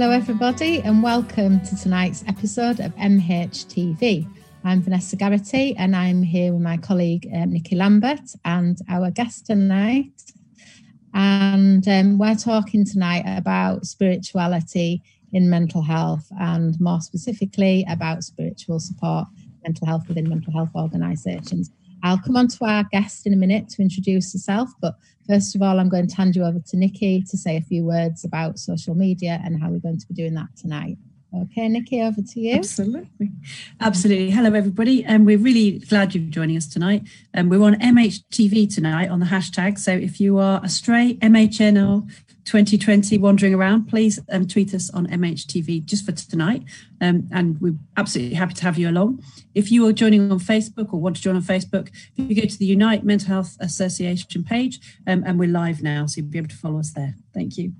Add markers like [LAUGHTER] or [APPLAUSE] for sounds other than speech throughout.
Hello, everybody, and welcome to tonight's episode of MHTV. I'm Vanessa Garrity, and I'm here with my colleague um, Nicky Lambert and our guest tonight. And um, we're talking tonight about spirituality in mental health, and more specifically about spiritual support, mental health within mental health organisations. I'll come on to our guest in a minute to introduce herself, but first of all, I'm going to hand you over to Nicky to say a few words about social media and how we're going to be doing that tonight. Okay, Nicky, over to you. Absolutely. Absolutely. Hello, everybody. And um, we're really glad you're joining us tonight. And um, we're on MHTV tonight on the hashtag. So if you are a stray MHNL 2020 wandering around, please um, tweet us on MHTV just for tonight. Um, and we're absolutely happy to have you along. If you are joining on Facebook or want to join on Facebook, you go to the Unite Mental Health Association page um, and we're live now, so you'll be able to follow us there. Thank you.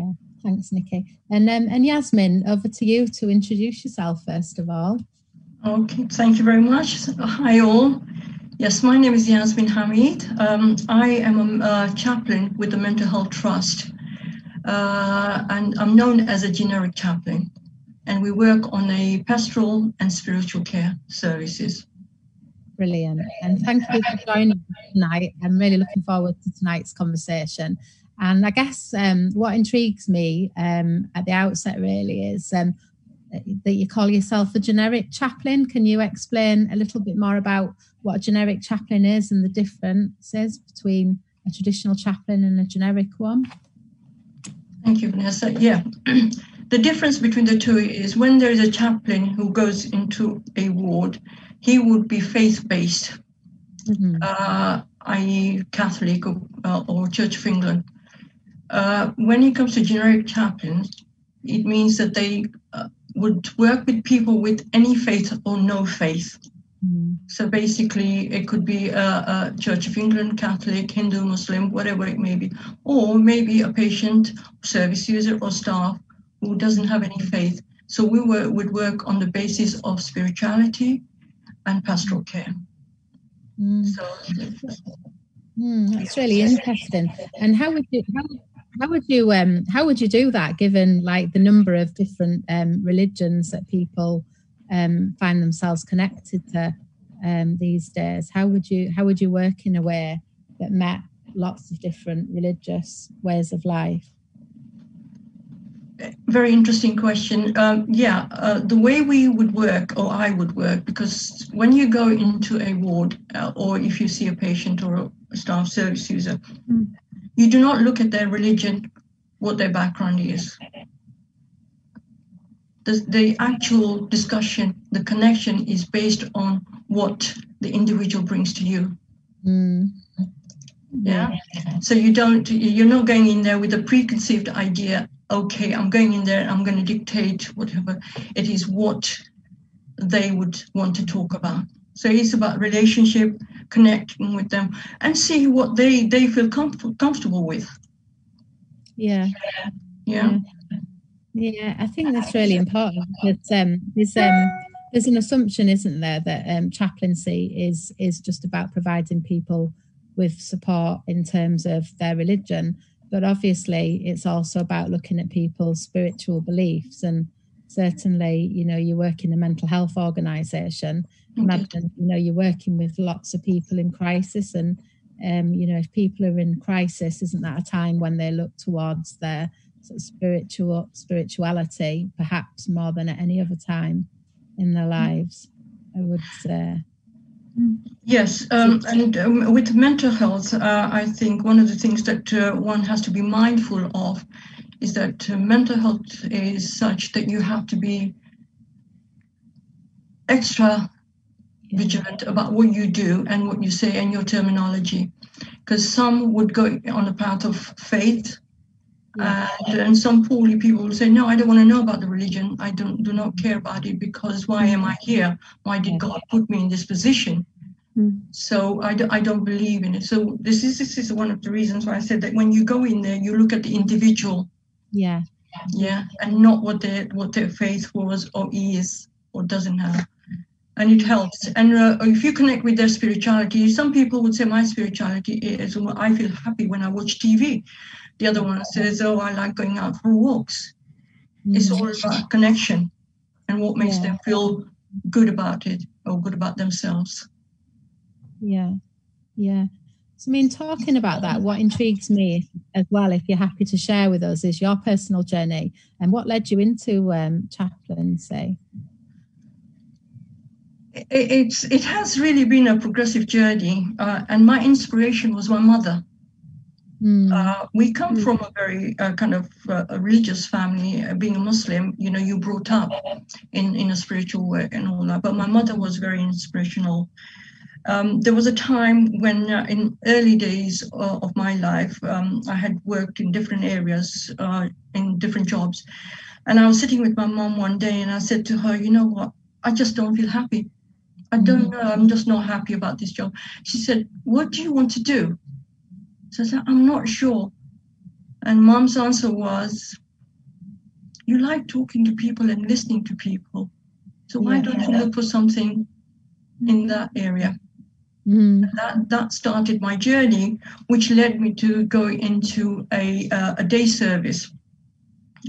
Okay, thanks, Nicky. And, um, and Yasmin, over to you to introduce yourself first of all. Okay, thank you very much. Hi, all. Yes, my name is Yasmin Hamid. Um, I am a chaplain with the Mental Health Trust, uh, and I'm known as a generic chaplain. And we work on a pastoral and spiritual care services. Brilliant. And thank you for joining tonight. I'm really looking forward to tonight's conversation. And I guess um, what intrigues me um, at the outset really is um, that you call yourself a generic chaplain. Can you explain a little bit more about what a generic chaplain is and the differences between a traditional chaplain and a generic one? Thank you, Vanessa. Yeah. [CLEARS THROAT] the difference between the two is when there is a chaplain who goes into a ward, he would be faith based, mm-hmm. uh, i.e., Catholic or, uh, or, Church of England. Uh, when it comes to generic chaplains, it means that they uh, would work with people with any faith or no faith. Mm. So basically, it could be a, a, Church of England, Catholic, Hindu, Muslim, whatever it may be, or maybe a patient, service user, or staff who doesn't have any faith. So we were, would work on the basis of spirituality and pastoral care. Mm. So mm, that's really interesting. And how would you how, how would you um how would you do that given like the number of different um, religions that people um, find themselves connected to um, these days? How would you how would you work in a way that met lots of different religious ways of life? Very interesting question. Um, yeah, uh, the way we would work, or I would work, because when you go into a ward, uh, or if you see a patient or a staff service user, mm. you do not look at their religion, what their background is the, the actual discussion, the connection is based on what the individual brings to you. Mm. Yeah. So you don't, you're not going in there with a preconceived idea, okay, I'm going in there, I'm going to dictate whatever. It is what they would want to talk about. So it's about relationship, connecting with them, and see what they they feel com- comfortable with. Yeah. Yeah. yeah. Yeah, I think that's really important because um, there's um, there's an assumption, isn't there, that um, chaplaincy is is just about providing people with support in terms of their religion, but obviously it's also about looking at people's spiritual beliefs. And certainly, you know, you work in a mental health organisation. Imagine, you know, you're working with lots of people in crisis, and um, you know, if people are in crisis, isn't that a time when they look towards their sort of spiritual spirituality, perhaps more than at any other time in their lives. I would say. Yes, um, and um, with mental health, uh, I think one of the things that uh, one has to be mindful of is that uh, mental health is such that you have to be extra vigilant about what you do and what you say and your terminology. Because some would go on the path of faith and, and some poorly people will say, no, I don't want to know about the religion. I don't do not care about it because why am I here? Why did God put me in this position? Mm. So I, do, I don't believe in it. So this is this is one of the reasons why I said that when you go in there, you look at the individual. Yeah. Yeah, and not what their what their faith was or is or doesn't have and it helps. And uh, if you connect with their spirituality, some people would say my spirituality is I feel happy when I watch TV. The other one says, oh, I like going out for walks. Mm. It's all about connection and what makes yeah. them feel good about it or good about themselves. Yeah, yeah. So, I mean, talking about that, what intrigues me as well, if you're happy to share with us, is your personal journey and what led you into um, chaplaincy. It's it has really been a progressive journey, uh, and my inspiration was my mother. Mm. Uh, we come mm. from a very uh, kind of uh, religious family. Uh, being a Muslim, you know, you brought up in in a spiritual way and all that. But my mother was very inspirational. Um, there was a time when, uh, in early days of my life, um, I had worked in different areas, uh, in different jobs, and I was sitting with my mom one day, and I said to her, "You know what? I just don't feel happy. I don't mm. know. I'm just not happy about this job." She said, "What do you want to do?" So I said, I'm not sure. And mom's answer was, You like talking to people and listening to people. So why yeah. don't you look for something in that area? Mm. That that started my journey, which led me to go into a uh, a day service,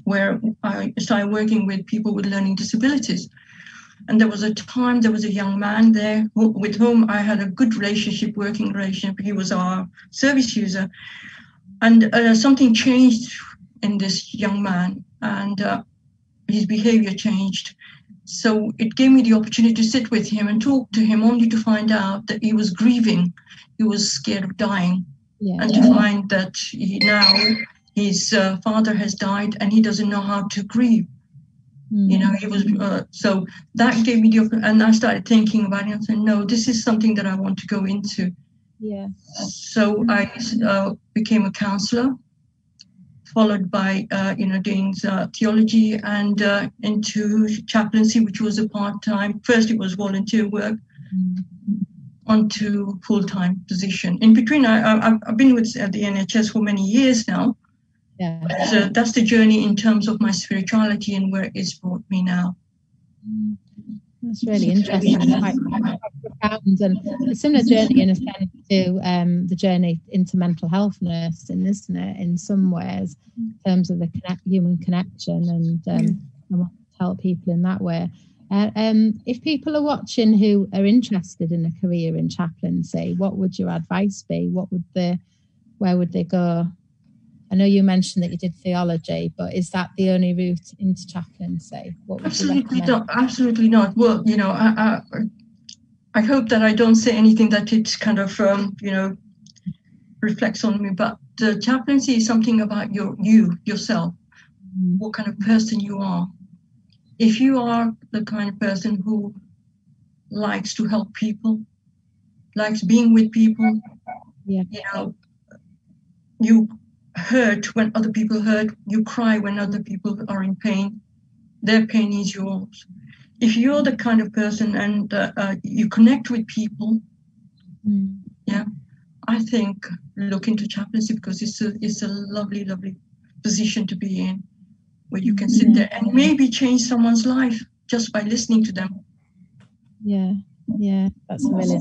where I started working with people with learning disabilities. And there was a time, there was a young man there who, with whom I had a good relationship, working relationship. He was our service user. And uh, something changed in this young man, and uh, his behavior changed. So it gave me the opportunity to sit with him and talk to him, only to find out that he was grieving. He was scared of dying. Yeah. And to find that he now his uh, father has died and he doesn't know how to grieve. Mm. You know, he was uh, so that gave me the and I started thinking about it and said, no, this is something that I want to go into. Yeah. So I uh, became a counselor, followed by uh, you know doing uh, theology and uh, into chaplaincy, which was a part time. First, it was volunteer work. Mm. Onto full time position. In between, I, I, I've been with the NHS for many years now, yeah. So that's the journey in terms of my spirituality and where it's brought me now. That's really interesting. Quite, quite profound and a similar journey in a sense to um, the journey into mental health nursing, isn't it? In some ways, in terms of the connect, human connection and, um, and help people in that way. Uh, um, if people are watching who are interested in a career in chaplaincy, what would your advice be? What would the, where would they go? I know you mentioned that you did theology, but is that the only route into chaplaincy? absolutely not. Absolutely not. Well, you know, I, I, I hope that I don't say anything that it kind of, um, you know, reflects on me. But the chaplaincy is something about your you yourself, mm. what kind of person you are. If you are the kind of person who likes to help people, likes being with people, yeah. you know, you hurt when other people hurt. You cry when other people are in pain. Their pain is yours. If you're the kind of person and uh, uh, you connect with people, mm. yeah, I think look into chaplaincy because it's a it's a lovely, lovely position to be in, where you can sit there and maybe change someone's life just by listening to them. Yeah, yeah, that's really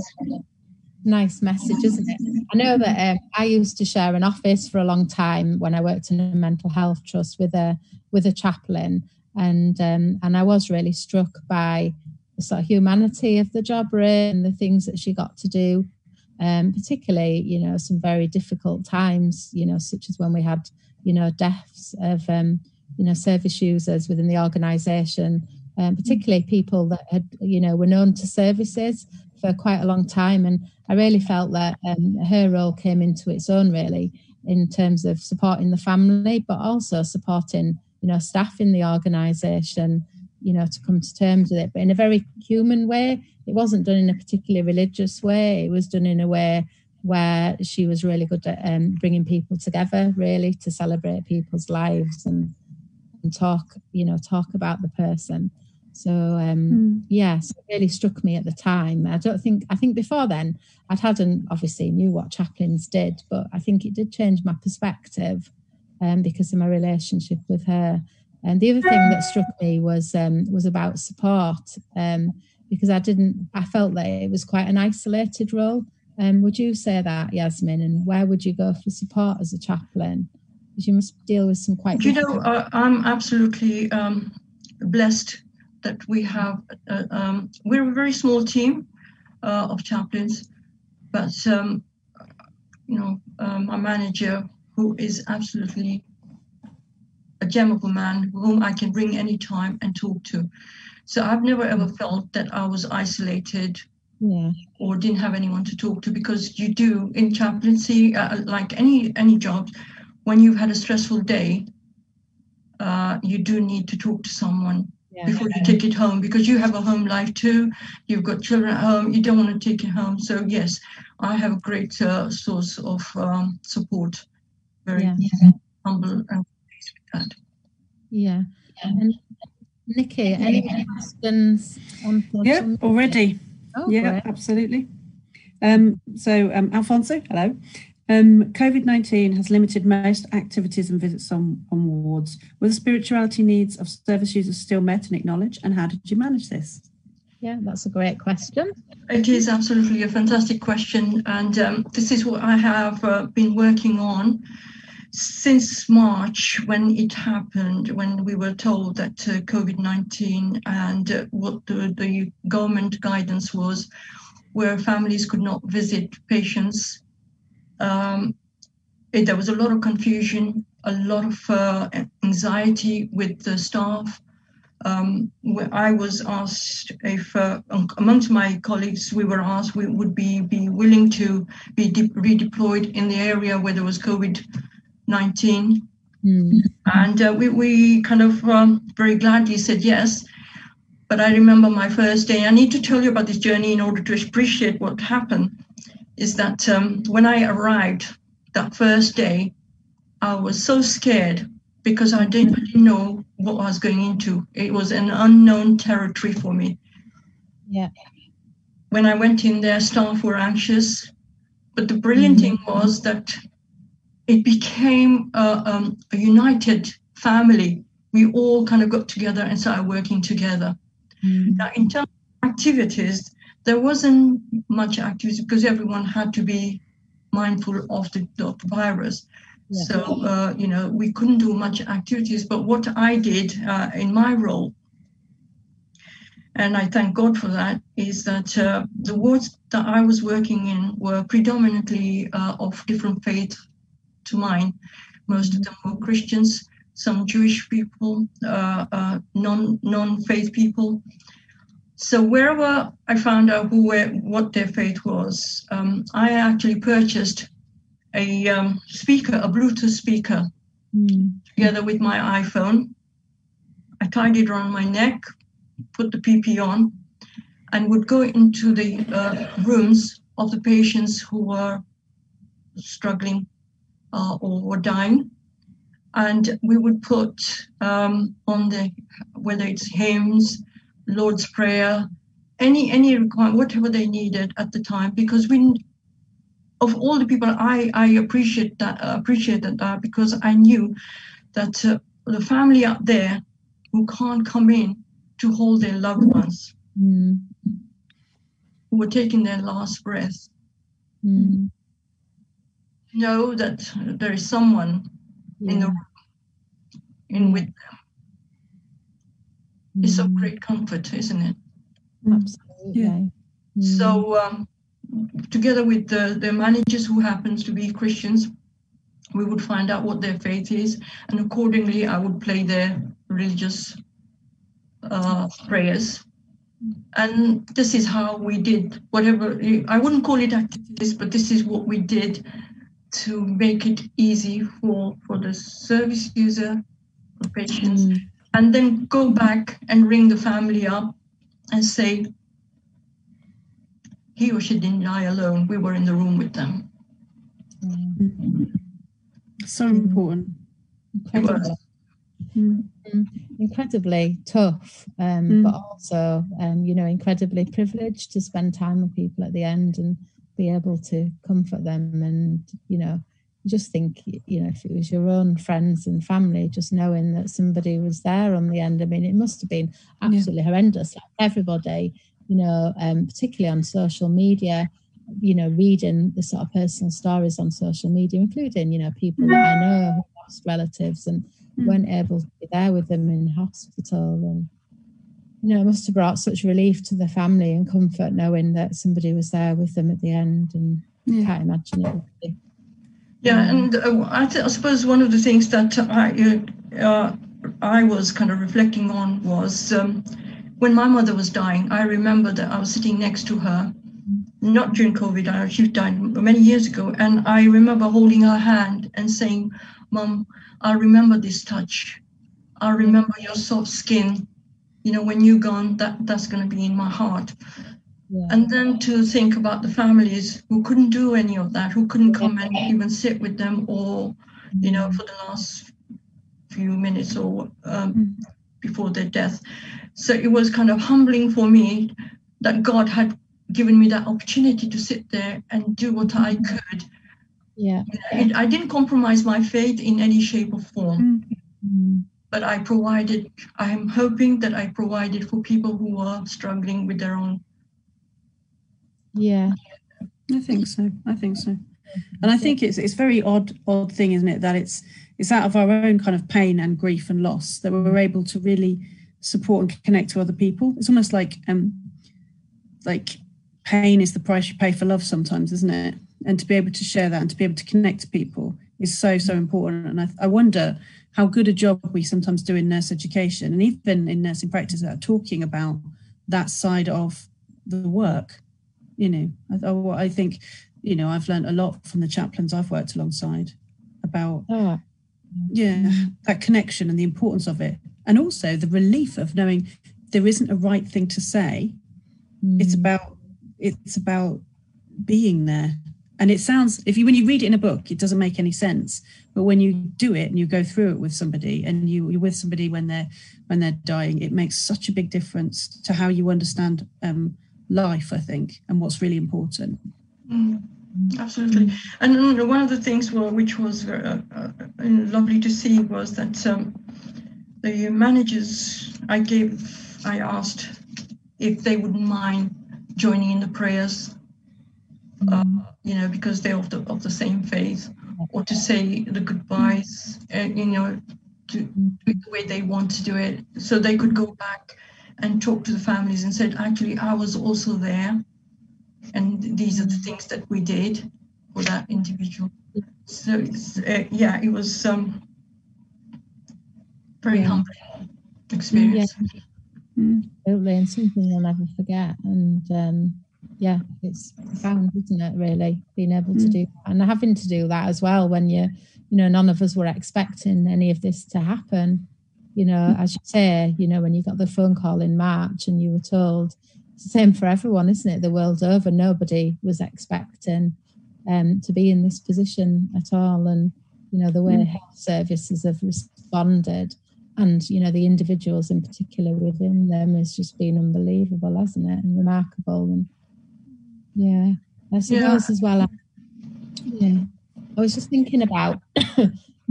nice message, isn't it? I know that um, I used to share an office for a long time when I worked in a mental health trust with a with a chaplain, and um, and I was really struck by the sort of humanity of the job and the things that she got to do. Um, particularly, you know, some very difficult times, you know, such as when we had, you know, deaths of, um, you know, service users within the organisation, um, particularly people that had, you know, were known to services for quite a long time. And I really felt that um, her role came into its own, really, in terms of supporting the family, but also supporting, you know, staff in the organisation, you know, to come to terms with it, but in a very human way. It wasn't done in a particularly religious way. It was done in a way where she was really good at um, bringing people together, really, to celebrate people's lives and, and talk, you know, talk about the person. So um, mm. yes, it really struck me at the time. I don't think I think before then I'd hadn't obviously knew what chaplains did, but I think it did change my perspective um, because of my relationship with her. And the other thing that struck me was um, was about support um, because I didn't I felt that it was quite an isolated role. Um, would you say that, Yasmin? And where would you go for support as a chaplain? Because you must deal with some quite. You know, uh, I'm absolutely um, blessed that we have. Uh, um, we're a very small team uh, of chaplains, but um, you know, um, my manager, who is absolutely a gem of a man, whom I can ring anytime and talk to. So I've never ever felt that I was isolated Yeah. or didn't have anyone to talk to because you do in chaplaincy, uh, like any any job, when you've had a stressful day, uh, you do need to talk to someone Yeah. before you take it home because you have a home life too. You've got children at home. You don't want to take it home. So yes, I have a great uh, source of um, support. Very Yeah. humble and pleased with that. Yeah. And Nicky, any questions on social Yeah, already. Oh, yeah, great. absolutely. Um, so, um, Alfonso, hello. Um, COVID 19 has limited most activities and visits on, on wards. Were the spirituality needs of service users still met and acknowledged? And how did you manage this? Yeah, that's a great question. It is absolutely a fantastic question, and um, this is what I have uh, been working on since March when it happened, when we were told that uh, COVID 19 and uh, what the, the government guidance was, where families could not visit patients. Um, it- there was a lot of confusion, a lot of uh, anxiety with the staff. Um, where I was asked if, uh, amongst my colleagues, we were asked we would be, be willing to be de- redeployed in the area where there was COVID 19. Hmm. And uh, we, we kind of um, very gladly said yes. But I remember my first day. I need to tell you about this journey in order to appreciate what happened. Is that um, when I arrived that first day, I was so scared because I didn't, I didn't know what I was going into. It was an unknown territory for me. Yeah. When I went in there, staff were anxious. But the brilliant thing was that it became a, um, a united family. We all kind of got together and started working together. Hmm. Now, in terms of activities, there wasn't much activity because everyone had to be mindful of the, of the virus. Yeah. So, uh, you know, we couldn't do much activities. But what I did uh, in my role, and I thank God for that, is that uh, the wards that I was working in were predominantly uh, of different faith to mine. Most of them were Christians, some Jewish people, uh, uh, non non faith people. So wherever I found out who were what their faith was, um, I actually purchased a um, speaker, a Bluetooth speaker, Hmm. together with my iPhone. I tied it around my neck, put the PP on, and would go into the uh, rooms of the patients who were struggling uh, or were dying. And we would put um, on the whether it's hymns, Lord's Prayer, any any requirement, whatever they needed at the time, because we of all the people I I appreciate that uh, appreciated that because I knew that uh, the family out there who can't come in to hold their loved ones Hmm. who were taking their last breath Hmm. know that there is someone in the Yeah. in with them. It's of Hmm. great comfort, isn't it? Absolutely. Yeah. Hmm. So, um, together with the, the managers who happens to be Christians, we would find out what their faith is, and accordingly, I would play their religious uh, prayers. And this is how we did whatever, I wouldn't call it activities, but this is what we did to make it easy for, for the service user, for patients, Hmm. And then go back and ring the family up and say, he or she didn't die alone. We were in the room with them. Yeah. So important. Incredible. Mm. incredibly tough, um, Mm. but also, um, you know, incredibly privileged to spend time with people at the end and be able to comfort them. And, you know, just think, you know, if it was your own friends and family, just knowing that somebody was there on the end. I mean, it must have been absolutely horrendous. Like everybody, you know, um, particularly on social media, you know, reading the sort of personal stories on social media, including, you know, people that I know who lost relatives and mm. weren't able to be there with them in hospital. And, you know, it must have brought such relief to the family and comfort knowing that somebody was there with them at the end. And yeah. I can't imagine it. Yeah, and uh, I, th- I, suppose one of the things that I uh, I was kind of reflecting on was um, when my mother was dying. I remember that I was sitting next to her, not during COVID. She died many years ago, and I remember holding her hand and saying, "Mom, I remember this touch. I remember your soft skin. You know, when you're gone, that that's going to be in my heart." Yeah. And then to think about the families who couldn't do any of that, who couldn't come and even sit with them or, you know, for the last few minutes or um, mm. before their death. So it was kind of humbling for me that God had given me that opportunity to sit there and do what I mm. could. Yeah. I didn't compromise my faith in any shape or form. Mm-hmm. But I provided, I'm hoping that I provided for people who are struggling with their own yeah. I think so. I think so. And I think it's it's very odd odd thing, isn't it, that it's it's out of our own kind of pain and grief and loss that we're able to really support and connect to other people. It's almost like um like pain is the price you pay for love sometimes, isn't it? And to be able to share that and to be able to connect to people is so so important. And I, I wonder how good a job we sometimes do in nurse education and even in nursing practice about talking about that side of the work you know, I, I think, you know, I've learned a lot from the chaplains I've worked alongside about, oh. yeah, that connection and the importance of it. And also the relief of knowing there isn't a right thing to say. Mm. It's about, it's about being there. And it sounds, if you, when you read it in a book, it doesn't make any sense. But when you do it and you go through it with somebody and you, you're with somebody when they're, when they're dying, it makes such a big difference to how you understand um, life, I think, and what's really important. Mm, absolutely. And one of the things which was uh, uh, lovely to see was that um, the managers, I gave, I asked if they wouldn't mind joining in the prayers, uh, you know, because they're of the, of the same faith, or to say the goodbyes, uh, you know, to do it the way they want to do it, so they could go back and talked to the families and said, actually, I was also there. And these are the things that we did for that individual. So, uh, yeah, it was um, very yeah. humbling experience. Yeah. Absolutely, and something you'll never forget. And um, yeah, it's profound, isn't it? Really, being able to mm. do that and having to do that as well when you, you know, none of us were expecting any of this to happen you know, as you say, you know, when you got the phone call in March and you were told, it's the same for everyone, isn't it? The world over, nobody was expecting um, to be in this position at all. And, you know, the way mm. health services have responded and, you know, the individuals in particular within them has just been unbelievable, hasn't it? And remarkable. And yeah, I suppose yeah. as well. Yeah. I was just thinking about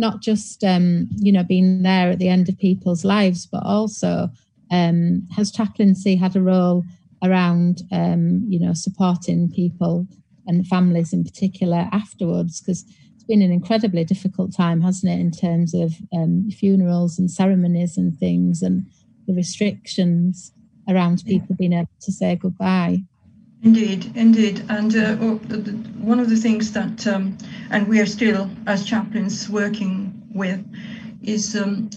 not just um, you know being there at the end of people's lives, but also um, has chaplaincy had a role around um, you know supporting people and families in particular afterwards? Because it's been an incredibly difficult time hasn't it in terms of um, funerals and ceremonies and things and the restrictions around people being able to say goodbye Indeed, indeed. And uh, one of the things that, um, and we are still as chaplains working with, is um,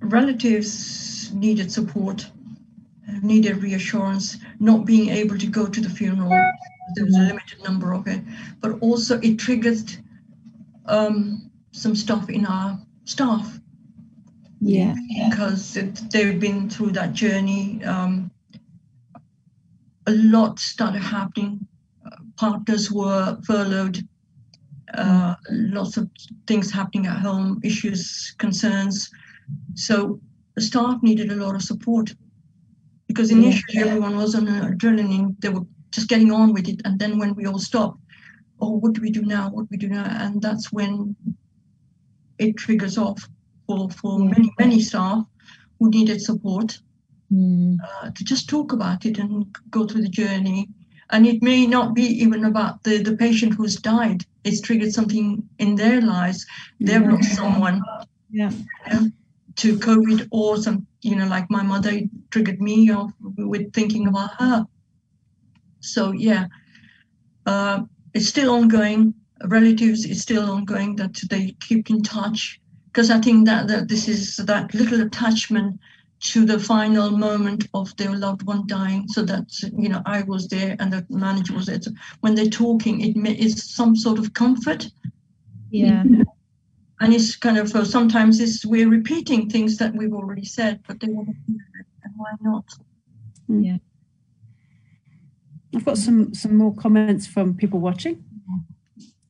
relatives needed support, needed reassurance, not being able to go to the funeral. There was a limited number of it, but also it triggered um, some stuff in our staff. Yeah. Because it, they've been through that journey. Um, a lot started happening. partners were furloughed. Uh, lots of things happening at home, issues, concerns. So the staff needed a lot of support because initially yeah. everyone was on adrenaline. They were just getting on with it. And then when we all stopped, oh, what do we do now? What do we do now? And that's when it triggers off for, for yeah. many, many staff who needed support mm. uh, to just talk about it and go through the journey. and it may not be even about the, the patient who's died. It's triggered something in their lives. They've yeah. lost someone yeah. to COVID or some, you know, like my mother triggered me off with thinking about her. So yeah, uh, it's still ongoing. Relatives is still ongoing that they keep in touch because I think that, that this is that little attachment to the final moment of their loved one dying. So that you know, I was there and the manager was there. So when they're talking, it is some sort of comfort. Yeah. [LAUGHS] And it's kind of uh, sometimes it's we're repeating things that we've already said, but they want to hear it, and why not? Yeah. I've got some some more comments from people watching.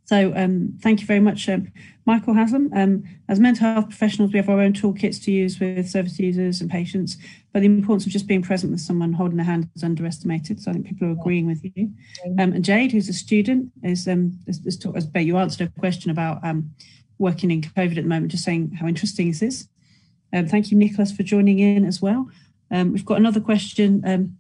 So um, thank you very much, um, Michael Haslam. Um, as mental health professionals, we have our own toolkits to use with service users and patients, but the importance of just being present with someone holding their hand is underestimated. So I think people are agreeing with you. Um, and Jade, who's a student, is, um, is, is talk, as you answered a question about um, working in COVID at the moment, just saying how interesting this is. thank you, Nicholas, for joining in as well. we've got another question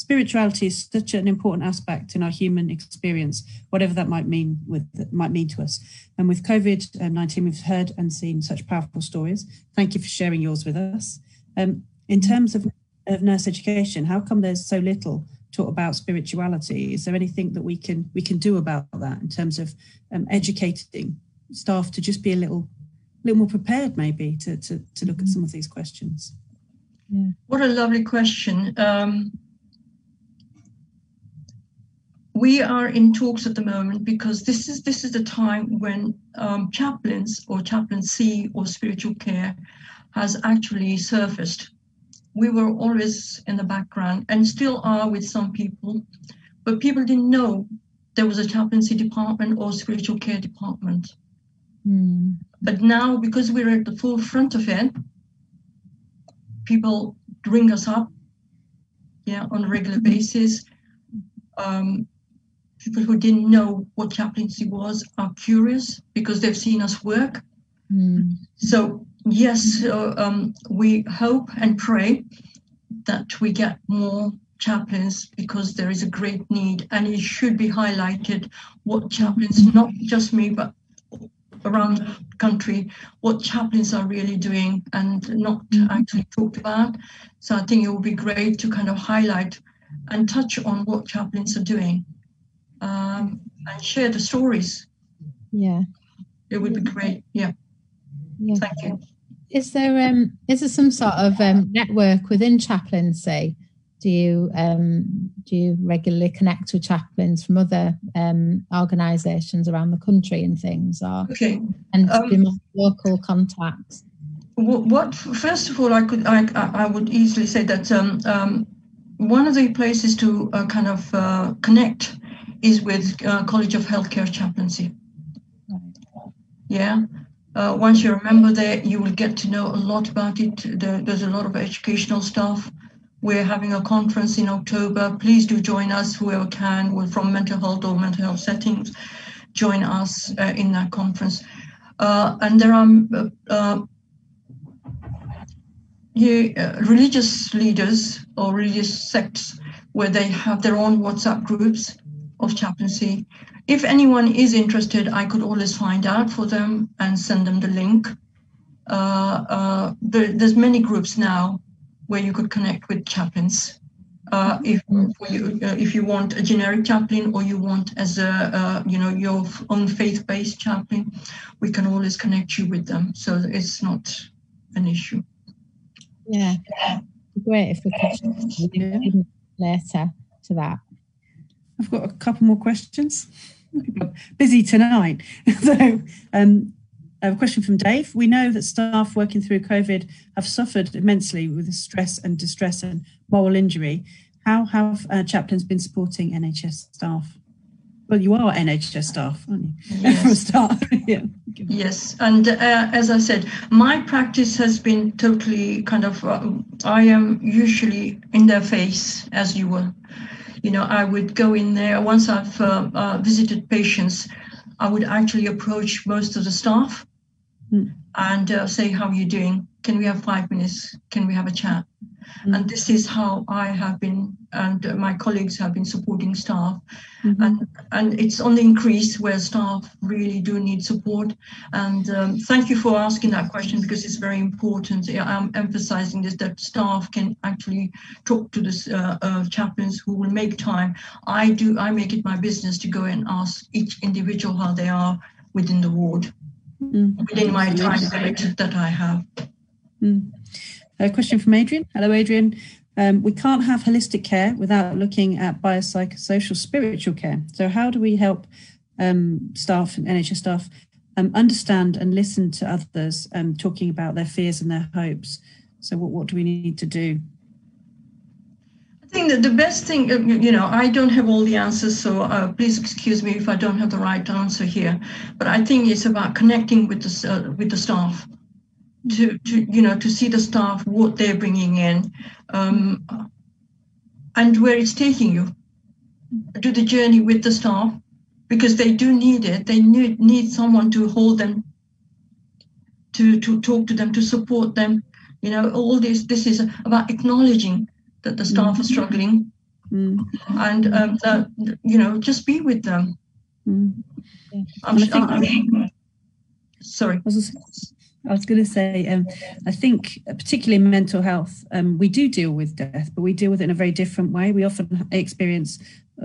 spirituality is such an important aspect in our human experience, whatever that might mean with might mean to us. And with COVID nineteen, we've heard and seen such powerful stories. Thank you for sharing yours with us. Um, in terms of, of nurse education, how come there's so little taught about spirituality? Is there anything that we can we can do about that in terms of um, educating staff to just be a little little more prepared, maybe to to, to look at some of these questions? Yeah. What a lovely question. Um, we are in talks at the moment because this is this is the time when um, chaplains or chaplaincy or spiritual care has actually surfaced. We were always in the background and still are with some people, but people didn't know there was a chaplaincy department or spiritual care department. Mm. But now, because we're at the forefront of it, people ring us up, yeah, on a regular basis. Um, people who didn't know what chaplaincy was are curious because they've seen us work. Mm. So, yes, uh, um, we hope and pray that we get more chaplains because there is a great need and it should be highlighted what chaplains, not just me, but around the country, what chaplains are really doing and not mm. actually talked about. So I think it would be great to kind of highlight and touch on what chaplains are doing um, and share the stories. Yeah, it would be great. Yeah. Yeah. Thank you. Is there um is there some sort of um, network within chaplaincy? Do you um do you regularly connect with chaplains from other um organisations around the country and things, or okay, and um, local contacts? What first of all, I could I I would easily say that um, um one of the places to uh, kind of uh, connect is with uh, College of Healthcare Chaplaincy. Yeah. Uh, once you're a member there, you will get to know a lot about it. There, there's a lot of educational stuff. We're having a conference in October. Please do join us, whoever can. We're from mental health or mental health settings. Join us uh, in that conference. Uh, and there are uh, uh, yeah, religious leaders or religious sects where they have their own WhatsApp groups of chaplaincy. If anyone is interested, I could always find out for them and send them the link. Uh, uh, there, there's many groups now where you could connect with chaplains. Uh, if you uh, if you want a generic chaplain or you want as a uh, you know your own faith-based chaplain, we can always connect you with them. So it's not an issue. Yeah, great if we could later to that. I've got a couple more questions. Busy tonight. [LAUGHS] so, um, a question from Dave. We know that staff working through COVID have suffered immensely with stress and distress and moral injury. How have uh, chaplains been supporting NHS staff? Well, you are NHS staff, aren't you? [LAUGHS] Yes. [LAUGHS] Yeah. Yes, and uh, as I said, my practice has been totally kind of. Uh, I am usually in their face, as you were you know, I would go in there once I've uh, uh, visited patients. I would actually approach most of the staff mm. and uh, say, "How are you doing? Can we have five minutes? Can we have a chat?" Mm. And this is how I have been, and my colleagues have been supporting staff. Mm-hmm. And, and it's on the increase where staff really do need support. And um, thank you for asking that question because it's very important. I'm emphasizing this that staff can actually talk to the uh, uh, chaplains who will make time. I do, I make it my business to go and ask each individual how they are within the ward, mm. within my time limit that I have. Mm. A question from Adrian. Hello, Adrian. Um, we can't have holistic care without looking at biopsychosocial spiritual care. So, how do we help um, staff and NHS staff um, understand and listen to others um, talking about their fears and their hopes? So, what, what do we need to do? I think that the best thing, uh, you know, I don't have all the answers, so uh, please excuse me if I don't have the right answer here. But I think it's about connecting with the uh, with the staff to, to you know to see the staff what they're bringing in um, and where it's taking you. Do the journey with the staff because they do need it. They need, need someone to hold them to to talk to them to support them. You know all this this is about acknowledging that the staff mm-hmm. are struggling. Mm-hmm. and um, that, you know just be with them. Mm-hmm. I'm, I'm, sorry I was going to say, um, I think, uh, particularly in mental health, um, we do deal with death, but we deal with it in a very different way. We often experience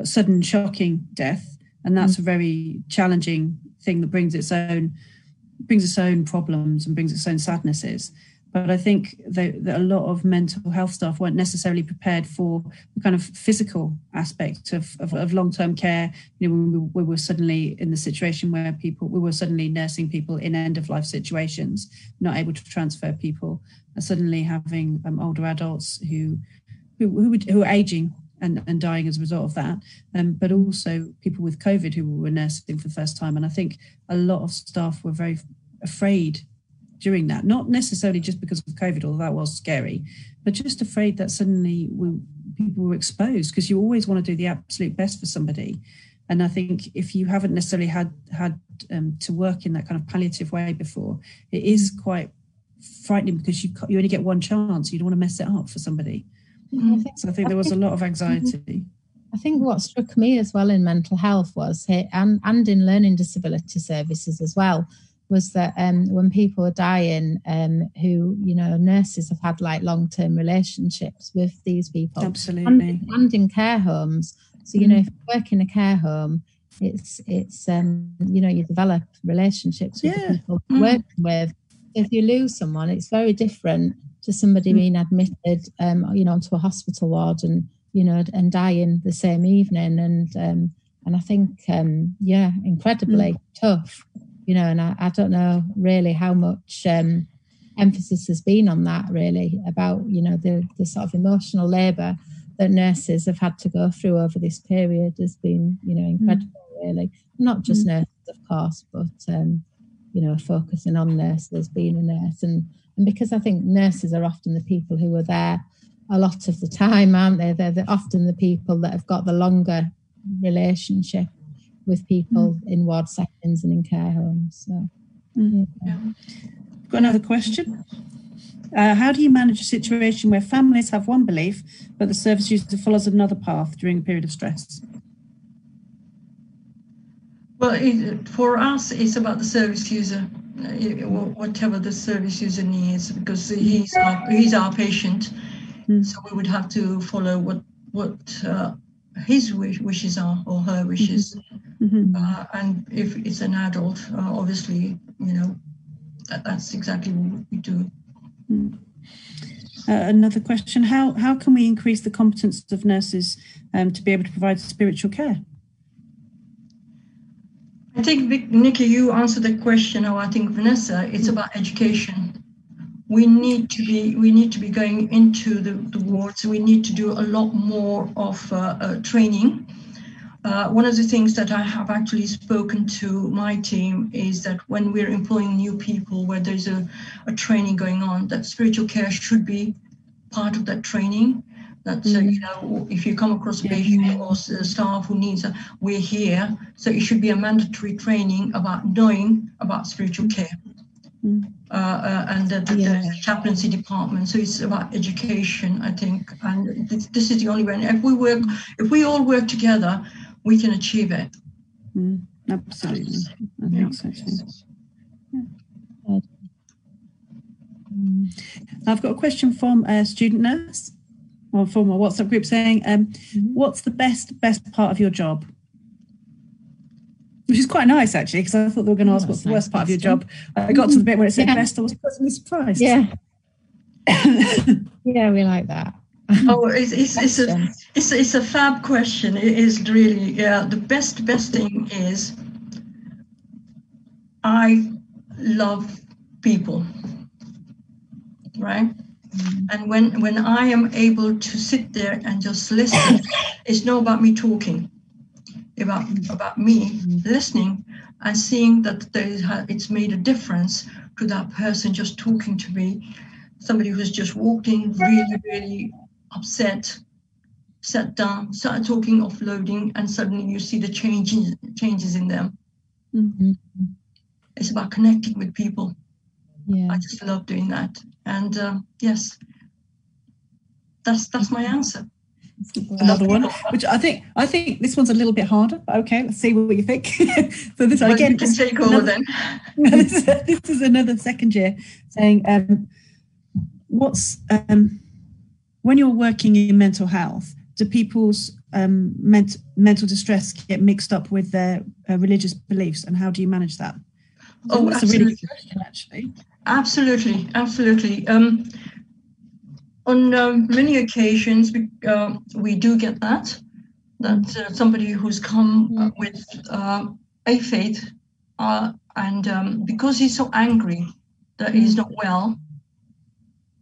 sudden, shocking death, and that's mm. a very challenging thing that brings its own brings its own problems and brings its own sadnesses. But I think that, that, a lot of mental health staff weren't necessarily prepared for the kind of physical aspect of, of, of long-term care. You know, we, we, were suddenly in the situation where people, we were suddenly nursing people in end-of-life situations, not able to transfer people, and suddenly having um, older adults who who who, who are aging and, and dying as a result of that, um, but also people with COVID who were nursing for the first time. And I think a lot of staff were very afraid during that, not necessarily just because of COVID, although that was scary, but just afraid that suddenly we, people were exposed because you always want to do the absolute best for somebody. And I think if you haven't necessarily had had um, to work in that kind of palliative way before, it is quite frightening because you you only get one chance. You don't want to mess it up for somebody. I think, so I think there was a lot of anxiety. I think what struck me as well in mental health was and and in learning disability services as well was that um, when people are dying, um, who you know nurses have had like long term relationships with these people, absolutely, and, and in care homes. So you mm. know, if you work in a care home, it's it's um, you know you develop relationships with yeah. people mm. working with. If you lose someone, it's very different to somebody mm. being admitted, um, you know, onto a hospital ward and you know and dying the same evening. And um, and I think um, yeah, incredibly mm. tough you know, and I, I don't know really how much um, emphasis has been on that really about, you know, the, the sort of emotional labour that nurses have had to go through over this period has been, you know, mm. incredible mm. really. Not just mm. nurses, of course, but, um, you know, focusing on nurses, being a nurse. And, and because I think nurses are often the people who are there a lot of the time, aren't they? They're the, often the people that have got the longer relationship with people mm. in ward settings and in care homes. So, mm. yeah. Got another question. Uh, how do you manage a situation where families have one belief, but the service user follows another path during a period of stress? Well, it, for us, it's about the service user, uh, whatever the service user needs, because he's our, he's our patient. Mm. So we would have to follow what what uh, his wish, wishes are or her wishes. Mm-hmm. Mm-hmm. Uh, and if it's an adult, uh, obviously, you know, that, that's exactly what we do. Mm. Uh, another question: How how can we increase the competence of nurses um, to be able to provide spiritual care? I think Nicky, you answered the question, or I think Vanessa. It's about education we need to be we need to be going into the, the wards. We need to do a lot more of uh, uh, training. Uh, one of the things that I have actually spoken to my team is that when we're employing new people, where there's a, a training going on, that spiritual care should be part of that training. That mm-hmm. you know, if you come across a patient or staff who needs, a, we're here. So it should be a mandatory training about knowing about spiritual care mm. uh, uh, and the, the, yeah. the, chaplaincy department. So it's about education, I think, and this, this, is the only way. And if we work, if we all work together, we can achieve it. Mm, absolutely, I think so too. Yeah. I've got a question from a student nurse or from a WhatsApp group saying, um, mm-hmm. "What's the best best part of your job?" which is quite nice actually, because I thought they were going to ask what's the worst part of your job. I got to the bit where it said yeah. best. I was pleasantly surprised. Yeah, [LAUGHS] yeah, we like that. [LAUGHS] oh, it's it's, it's a it's, it's a fab question. It is really yeah. The best best thing is I love people, right? Mm. And when when I am able to sit there and just listen, [COUGHS] it's not about me talking about about me mm-hmm. listening and seeing that there it's made a difference to that person just talking to me somebody who's just walked in really really upset sat down started talking offloading and suddenly you see the changes changes in them mm-hmm. it's about connecting with people yeah i just love doing that and uh, yes that's that's my answer another one, which I think I think this one's a little bit harder. okay, let's see what you think. [LAUGHS] so this well, again, can take over then. [LAUGHS] this, this, is another second year saying, um, what's um, when you're working in mental health, do people's um, ment- mental distress get mixed up with their uh, religious beliefs, and how do you manage that? Oh, that's absolutely. a really good question, actually. Absolutely, absolutely. Um, on um, many occasions, we, uh, we do get that, that uh, somebody who's come uh, with uh, a faith, uh, and um, because he's so angry that he's not well,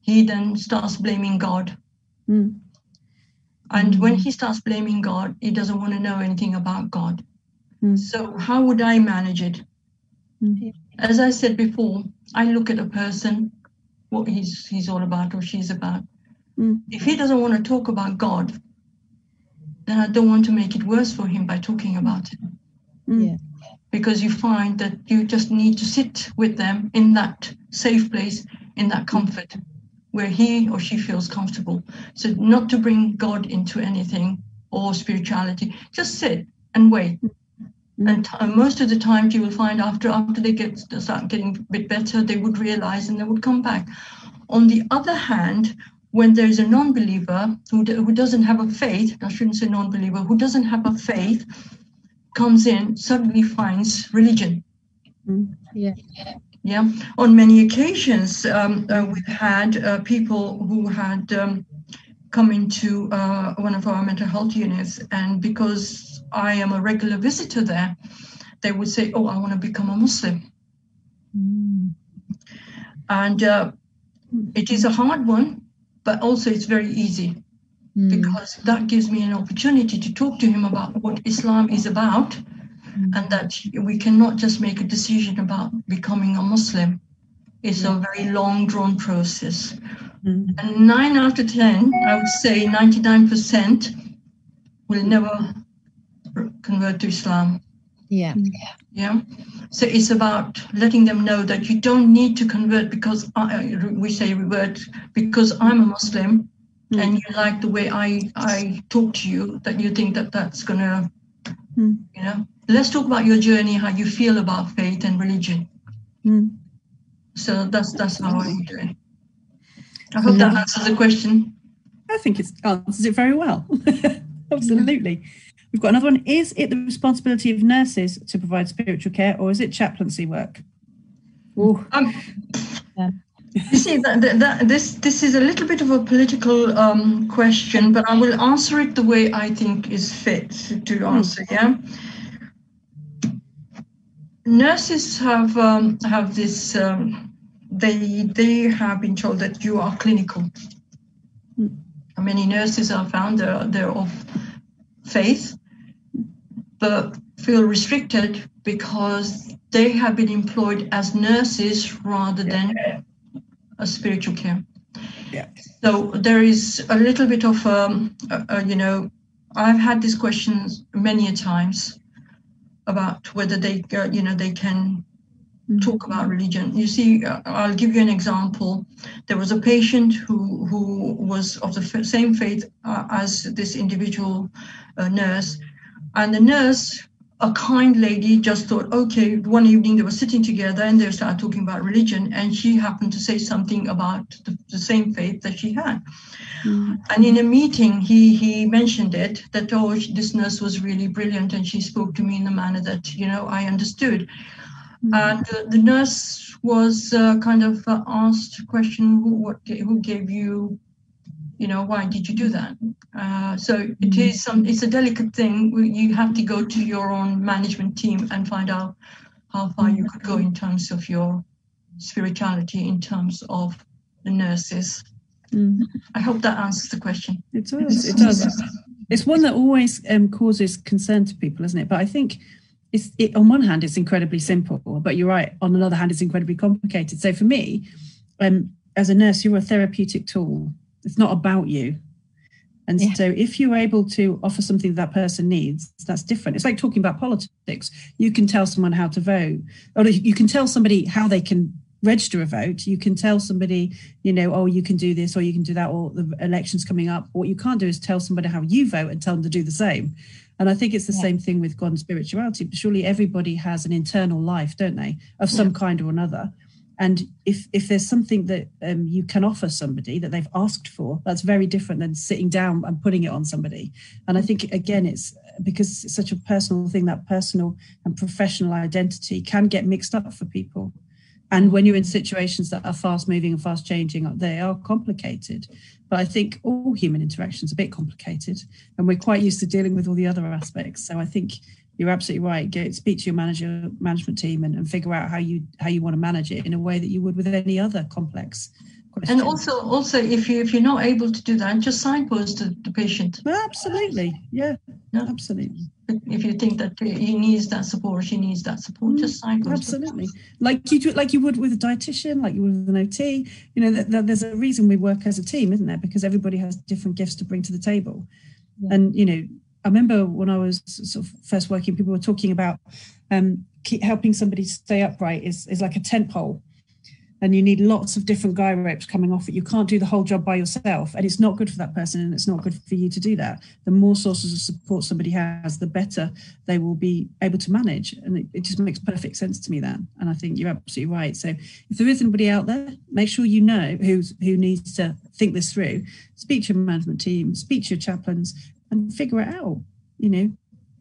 he then starts blaming God. Mm. And when he starts blaming God, he doesn't want to know anything about God. Mm. So, how would I manage it? Mm. As I said before, I look at a person, what he's he's all about or she's about, Mm. If he doesn't want to talk about God, then I don't want to make it worse for him by talking about it. Yeah. Because you find that you just need to sit with them in that safe place, in that comfort, where he or she feels comfortable. So, not to bring God into anything or spirituality, just sit and wait. Mm. And t- most of the time, you will find after after they get start getting a bit better, they would realize and they would come back. On the other hand, when there's a non-believer who, who doesn't have a faith, I shouldn't say non-believer, who doesn't have a faith, comes in, suddenly finds religion. Mm, yeah. Yeah. On many occasions, um, uh, we've had uh, people who had um, come into uh, one of our mental health units, and because I am a regular visitor there, they would say, "Oh, I want to become a Muslim," mm. and uh, it is a hard one but also it's very easy mm. because that gives me an opportunity to talk to him about what Islam is about. And that we cannot just make a decision about becoming a Muslim. It's yeah. a very long drawn process. Mm. And nine out of 10, I would say 99% will never convert to Islam. Yeah. Yeah. So it's about letting them know that you don't need to convert because I, we say revert because I'm a Muslim mm. and you like the way I, I talk to you, that you think that that's going to, mm. you know, let's talk about your journey, how you feel about faith and religion. Mm. So that's, that's how I'm doing. I hope that answers the question. I think it answers it very well. [LAUGHS] Absolutely. We've got another one. Is it the responsibility of nurses to provide spiritual care, or is it chaplaincy work? Um, yeah. You see, that, that, this this is a little bit of a political um, question, but I will answer it the way I think is fit to hmm. answer. Yeah. Nurses have um, have this. Um, they they have been told that you are clinical. Mm. Many nurses are found they're, they're of faith, but feel restricted because they have been employed as nurses rather than a spiritual care. Yeah. So there is a little bit of, um, uh, uh, you know, I've had these questions many a times about whether they, uh, you know, they can mm. talk about religion. You see, uh, I'll give you an example. There was a patient who who was of the f- same faith uh, as this individual uh, nurse, and the nurse a kind lady just thought, okay, one evening they were sitting together and they started talking about religion, and she happened to say something about the, the same faith that she had. Mm. And in a meeting, he he mentioned it that oh, this nurse was really brilliant, and she spoke to me in a manner that you know I understood. Mm. And uh, the nurse was uh, kind of uh, asked a question: Who what who gave you you know why did you do that? Uh, so it mm-hmm. some it's a delicate thing. You have to go to your own management team and find out how far you could go in terms of your spirituality in terms of the nurses. Mm. i hope that answers the question. It does. It does. it's one that always um, causes concern to people isn't it? But i think it's it, on one hand it's incredibly simple but you're right on another hand it's incredibly complicated. So for me um, as a nurse you're a therapeutic tool it's not about you. And yeah. so if you're able to offer something that person needs, that's different. It's like talking about politics. You can tell someone how to vote, or you can tell somebody how they can register a vote. You can tell somebody, you know, oh, you can do this or you can do that, or the election's coming up. What you can't do is tell somebody how you vote and tell them to do the same. And I think it's the yeah. same thing with God and spirituality. Surely everybody has an internal life, don't they, of some yeah. kind or another and if if there's something that um, you can offer somebody that they've asked for that's very different than sitting down and putting it on somebody. And i think again it's because it's such a personal thing that personal and professional identity can get mixed up for people. And when you're in situations that are fast moving and fast changing they are complicated. But i think all human interactions are a bit complicated and we're quite used to dealing with all the other aspects. So i think you're absolutely right. Go speak to your manager management team and, and figure out how you how you want to manage it in a way that you would with any other complex question. And also, also, if you if you're not able to do that, just signpost the, the patient. Absolutely, yeah, yeah, absolutely. If you think that he needs that support, or she needs that support, mm, just signpost. Absolutely, like you do, like you would with a dietitian, like you would with an OT. You know, th- th- there's a reason we work as a team, isn't there? Because everybody has different gifts to bring to the table, yeah. and you know, I remember when I was sort of first working, people were talking about um, helping somebody stay upright is, is like a tent pole. And you need lots of different guy ropes coming off it. You can't do the whole job by yourself. And it's not good for that person and it's not good for you to do that. The more sources of support somebody has, the better they will be able to manage. And it, it just makes perfect sense to me then. And I think you're absolutely right. So if there is anybody out there, make sure you know who's who needs to think this through. Speak to your management team, speak to your chaplains, and figure it out. You know,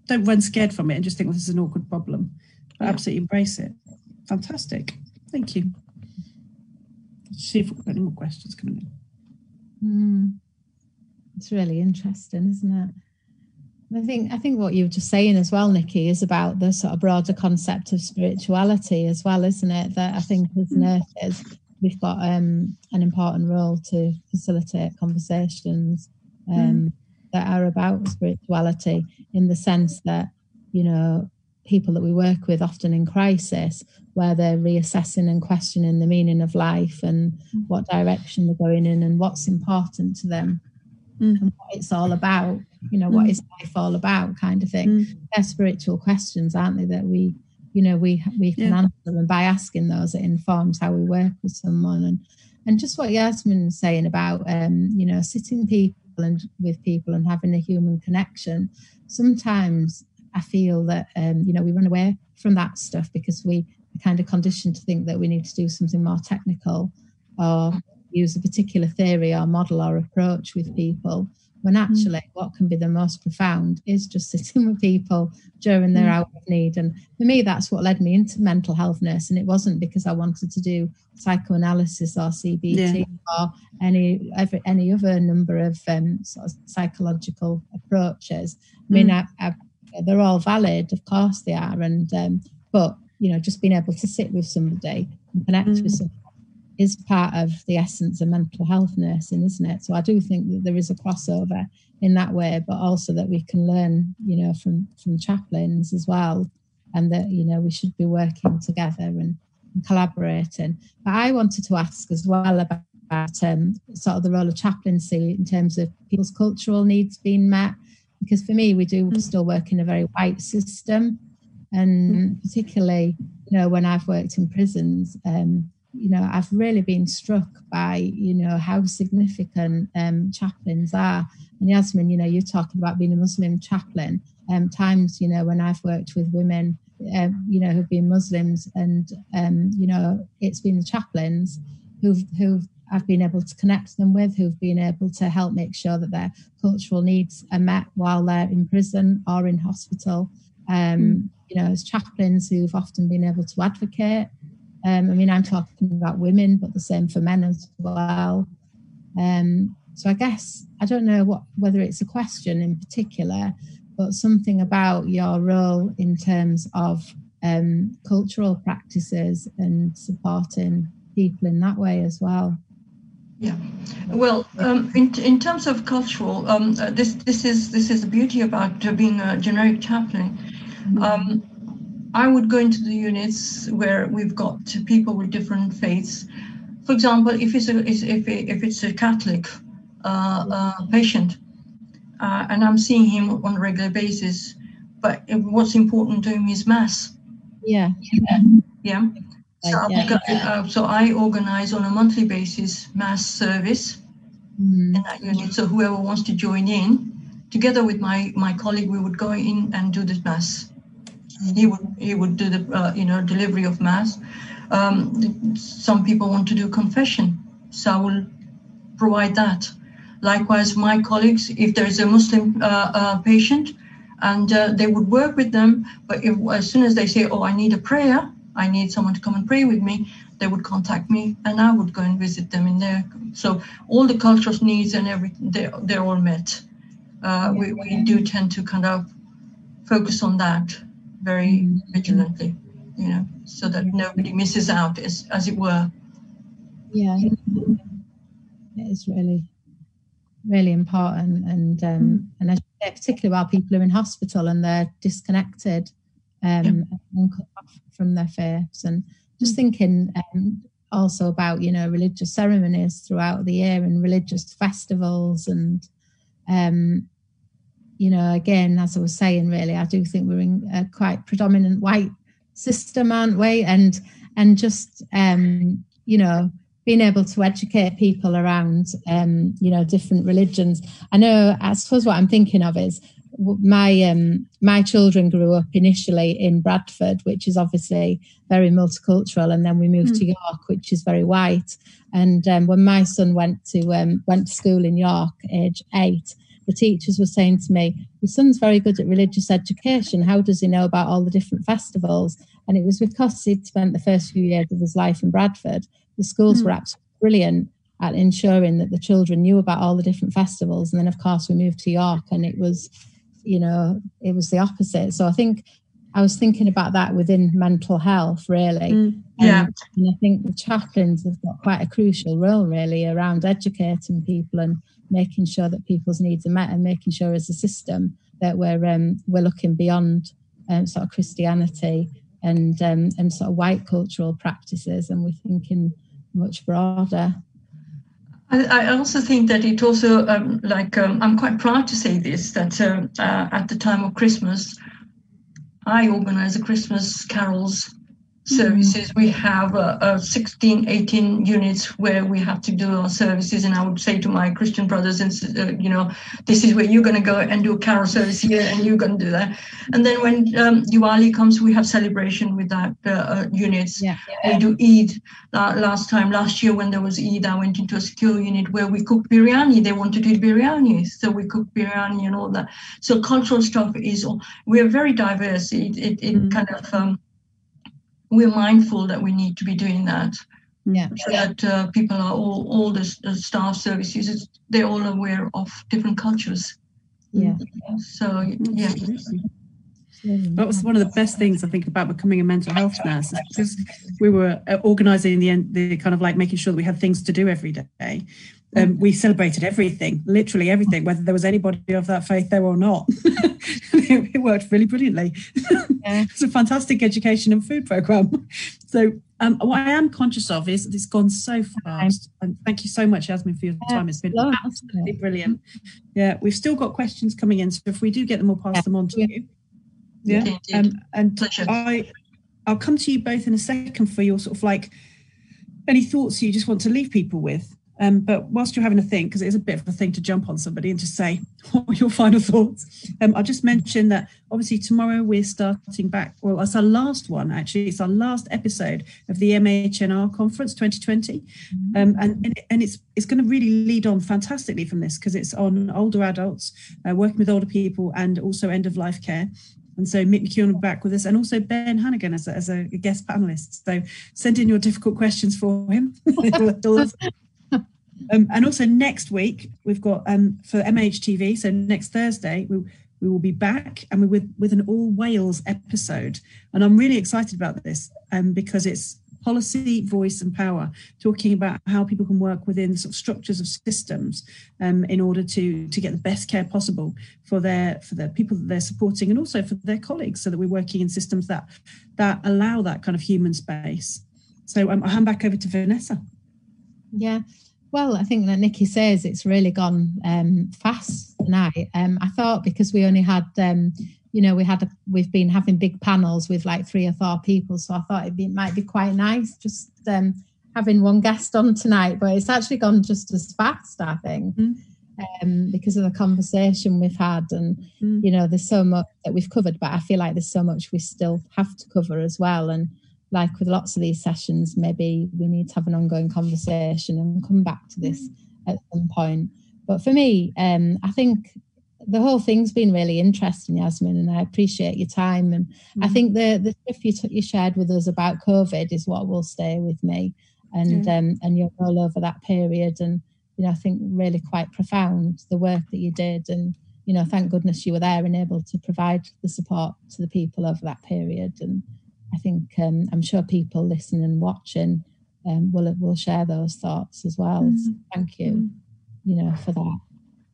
don't run scared from it and just think well, this is an awkward problem. But yeah. absolutely embrace it. Fantastic. Thank you. Let's see if we've got any more questions coming in. Mm. It's really interesting, isn't it? I think I think what you were just saying as well, Nicky, is about the sort of broader concept of spirituality as well, isn't it? That I think as hmm. nurses we've got um, an important role to facilitate conversations um, mm that are about spirituality in the sense that, you know, people that we work with often in crisis where they're reassessing and questioning the meaning of life and mm. what direction they're going in and what's important to them mm. and what it's all about you know mm. what is life all about kind of thing mm. they're spiritual questions aren't they that we you know we we can yeah. answer them and by asking those it informs how we work with someone and and just what Yasmin was saying about um you know sitting people and with people and having a human connection. Sometimes i feel that um, you know we run away from that stuff because we are kind of conditioned to think that we need to do something more technical or use a particular theory or model or approach with people when mm. actually mm. what can be the most profound is just sitting [LAUGHS] with people during their mm. hour of need. And for me, that's what led me into mental health nurse. And it wasn't because I wanted to do psychoanalysis or CBT yeah. or any every, any other number of um, sort of psychological approaches. I mean, mm. I, I, they're all valid, of course they are. And um, but you know, just being able to sit with somebody and connect with mm. somebody is part of the essence of mental health nursing, isn't it? So I do think that there is a crossover in that way, but also that we can learn, you know, from from chaplains as well, and that you know we should be working together and, and collaborating. But I wanted to ask as well about um, sort of the role of chaplaincy in terms of people's cultural needs being met, because for me we do mm. still work in a very white system, and mm. particularly you know, when I've worked in prisons, um, you know, I've really been struck by, you know, how significant um, chaplains are. And Yasmin, you know, you're talking about being a Muslim chaplain. Um, times, you know, when I've worked with women, um, you know, who've been Muslims, and um, you know, it's been the chaplains who've who've I've been able to connect them with, who've been able to help make sure that their cultural needs are met while they're in prison or in hospital. Um, mm. You know, as chaplains who've often been able to advocate. Um, I mean, I'm talking about women, but the same for men as well. Um, so I guess I don't know what whether it's a question in particular, but something about your role in terms of um, cultural practices and supporting people in that way as well. Yeah, well, um, in, in terms of cultural, um, uh, this this is this is the beauty about uh, being a generic chaplain. Mm-hmm. Um, I would go into the units where we've got people with different faiths. For example, if it's a if if it's a Catholic uh, uh, patient, uh, and I'm seeing him on a regular basis, but what's important to him is mass. Yeah. Yeah. So, yeah. uh, so I organize on a monthly basis mass service mm. in that unit. So whoever wants to join in, together with my my colleague, we would go in and do the mass. He would he would do the uh, you know delivery of mass. Um, some people want to do confession, so I will provide that. Likewise, my colleagues, if there is a Muslim uh, uh patient, and uh, they would work with them, but if, as soon as they say, "Oh, I need a prayer," I need someone to come and pray with me, they would contact me and I would go and visit them in there. So all the cultural needs and everything, they're, they're all met. Uh, we, we do tend to kind of focus on that very vigilantly, you know, so that nobody misses out, as, as it were. Yeah, it is really, really important. And, um, mm. and I particularly while people are in hospital and they're disconnected um, and cut off from their faiths. And just mm. thinking um, also about, you know, religious ceremonies throughout the year and religious festivals. And, um, you know, again, as I was saying, really, I do think we're in a quite predominant white system, aren't we? And, and just, um, you know, being able to educate people around, um, you know, different religions. I know, I suppose what I'm thinking of is my um, my children grew up initially in Bradford, which is obviously very multicultural, and then we moved mm. to York, which is very white. And um, when my son went to um, went to school in York, age eight, the teachers were saying to me, "Your son's very good at religious education. How does he know about all the different festivals?" And it was because he'd spent the first few years of his life in Bradford. The schools mm. were absolutely brilliant at ensuring that the children knew about all the different festivals. And then, of course, we moved to York, and it was you know, it was the opposite. So I think I was thinking about that within mental health, really. Mm, yeah. And, and, I think the chaplains have got quite a crucial role, really, around educating people and making sure that people's needs are met and making sure as a system that we're um, we're looking beyond um, sort of Christianity and um, and sort of white cultural practices, and we're thinking much broader. I, also think that it also, um, like, um, I'm quite proud to say this that uh, uh, at the time of Christmas, I organize a Christmas carols services. Mm-hmm. We have uh, uh, 16, 18 units where we have to do our services. And I would say to my Christian brothers, and uh, you know, this is where you're going to go and do a carol service here, and you're going to do that. And then when um, Diwali comes, we have celebration with that uh, uh units. Yeah. We do Eid. Last time, last year when there was Eid, I went into a secure unit where we cooked biryani. They wanted to eat biryani, so we cooked biryani and all that. So cultural stuff is. We're very diverse. It it, it mm-hmm. kind of um, we're mindful that we need to be doing that. Yeah. So that uh, people are all, all the, the staff service users, they're all aware of different cultures. Yeah. So, yeah. That was one of the best things I think about becoming a mental health nurse because we were uh, organising the end the kind of like making sure that we had things to do every day. Um, we celebrated everything, literally everything, whether there was anybody of that faith there or not. it, [LAUGHS] [LAUGHS] it, worked really brilliantly. Yeah. [LAUGHS] it's a fantastic education and food program. So, um, what I am conscious of is it's gone so fast. And thank you so much, Yasmin, for your time. It's been absolutely brilliant. Yeah, we've still got questions coming in. So, if we do get them, we'll pass them on to you. Yeah, um, and Pleasure. I I'll come to you both in a second for your sort of like any thoughts you just want to leave people with. Um, but whilst you're having a think, because it is a bit of a thing to jump on somebody and just say, [LAUGHS] what were your final thoughts? Um, I'll just mention that obviously tomorrow we're starting back. Well, it's our last one, actually. It's our last episode of the MHNR conference 2020. Mm-hmm. Um, and, and, and it's, it's going to really lead on fantastically from this because it's on older adults, uh, working with older people, and also end of life care. And so Mick McKeown back with us, and also Ben Hannigan as a, as a guest panelist. So send in your difficult questions for him. [LAUGHS] um, and also next week we've got um, for MHTV. So next Thursday we we will be back and we're with with an all Wales episode, and I'm really excited about this um, because it's policy, voice, and power, talking about how people can work within sort of structures of systems um, in order to to get the best care possible for their for the people that they're supporting, and also for their colleagues, so that we're working in systems that that allow that kind of human space. So um, I'll hand back over to Vanessa. Yeah. Well, I think that Nicky says it's really gone um, fast tonight. Um, I thought because we only had um, you know, we had a, we've been having big panels with like three or four people, so I thought it might be quite nice just um, having one guest on tonight. But it's actually gone just as fast, I think, mm. um, because of the conversation we've had, and mm. you know, there's so much that we've covered, but I feel like there's so much we still have to cover as well, and like with lots of these sessions, maybe we need to have an ongoing conversation and come back to this mm. at some point. But for me, um, I think the whole thing's been really interesting, Yasmin, and I appreciate your time. And mm-hmm. I think the the stuff you, t- you shared with us about COVID is what will stay with me, and yeah. um, and your role over that period, and you know, I think really quite profound the work that you did, and you know, thank goodness you were there and able to provide the support to the people over that period. And I think um, I'm sure people listening and watching um, will will share those thoughts as well. Mm-hmm. So thank you, mm-hmm. you know, for that.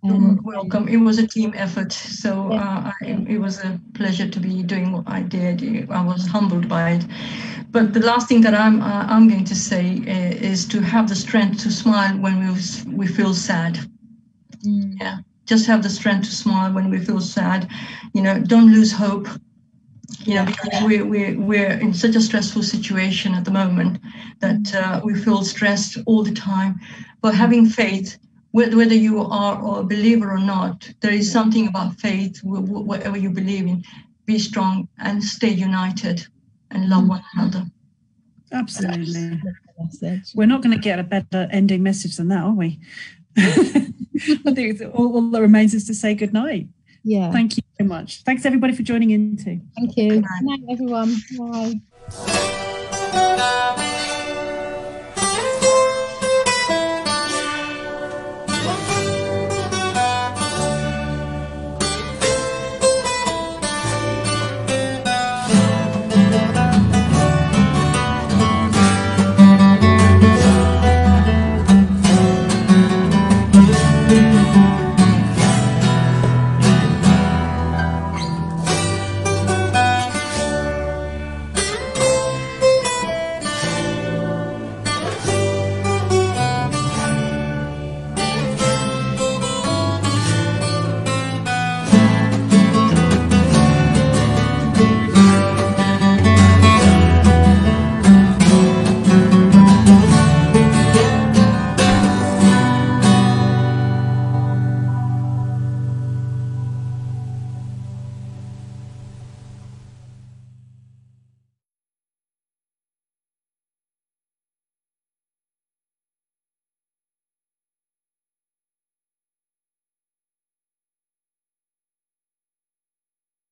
Um, welcome. It was a team effort, so uh, I, it was a pleasure to be doing what I did. I was humbled by it. But the last thing that I'm uh, I'm going to say uh, is to have the strength to smile when we we feel sad. Mm. Yeah, just have the strength to smile when we feel sad. You know, don't lose hope. You know, because we're we're we're in such a stressful situation at the moment that uh, we feel stressed all the time. But having faith whether you are a believer or not, there is something about faith, whatever you believe in. Be strong and stay united and love one another. Absolutely. We're not going to get a better ending message than that, are we? [LAUGHS] I think all, all, that remains is to say good night. Yeah. Thank you so much. Thanks everybody for joining in too. Thank you. Good night, good night everyone. Bye.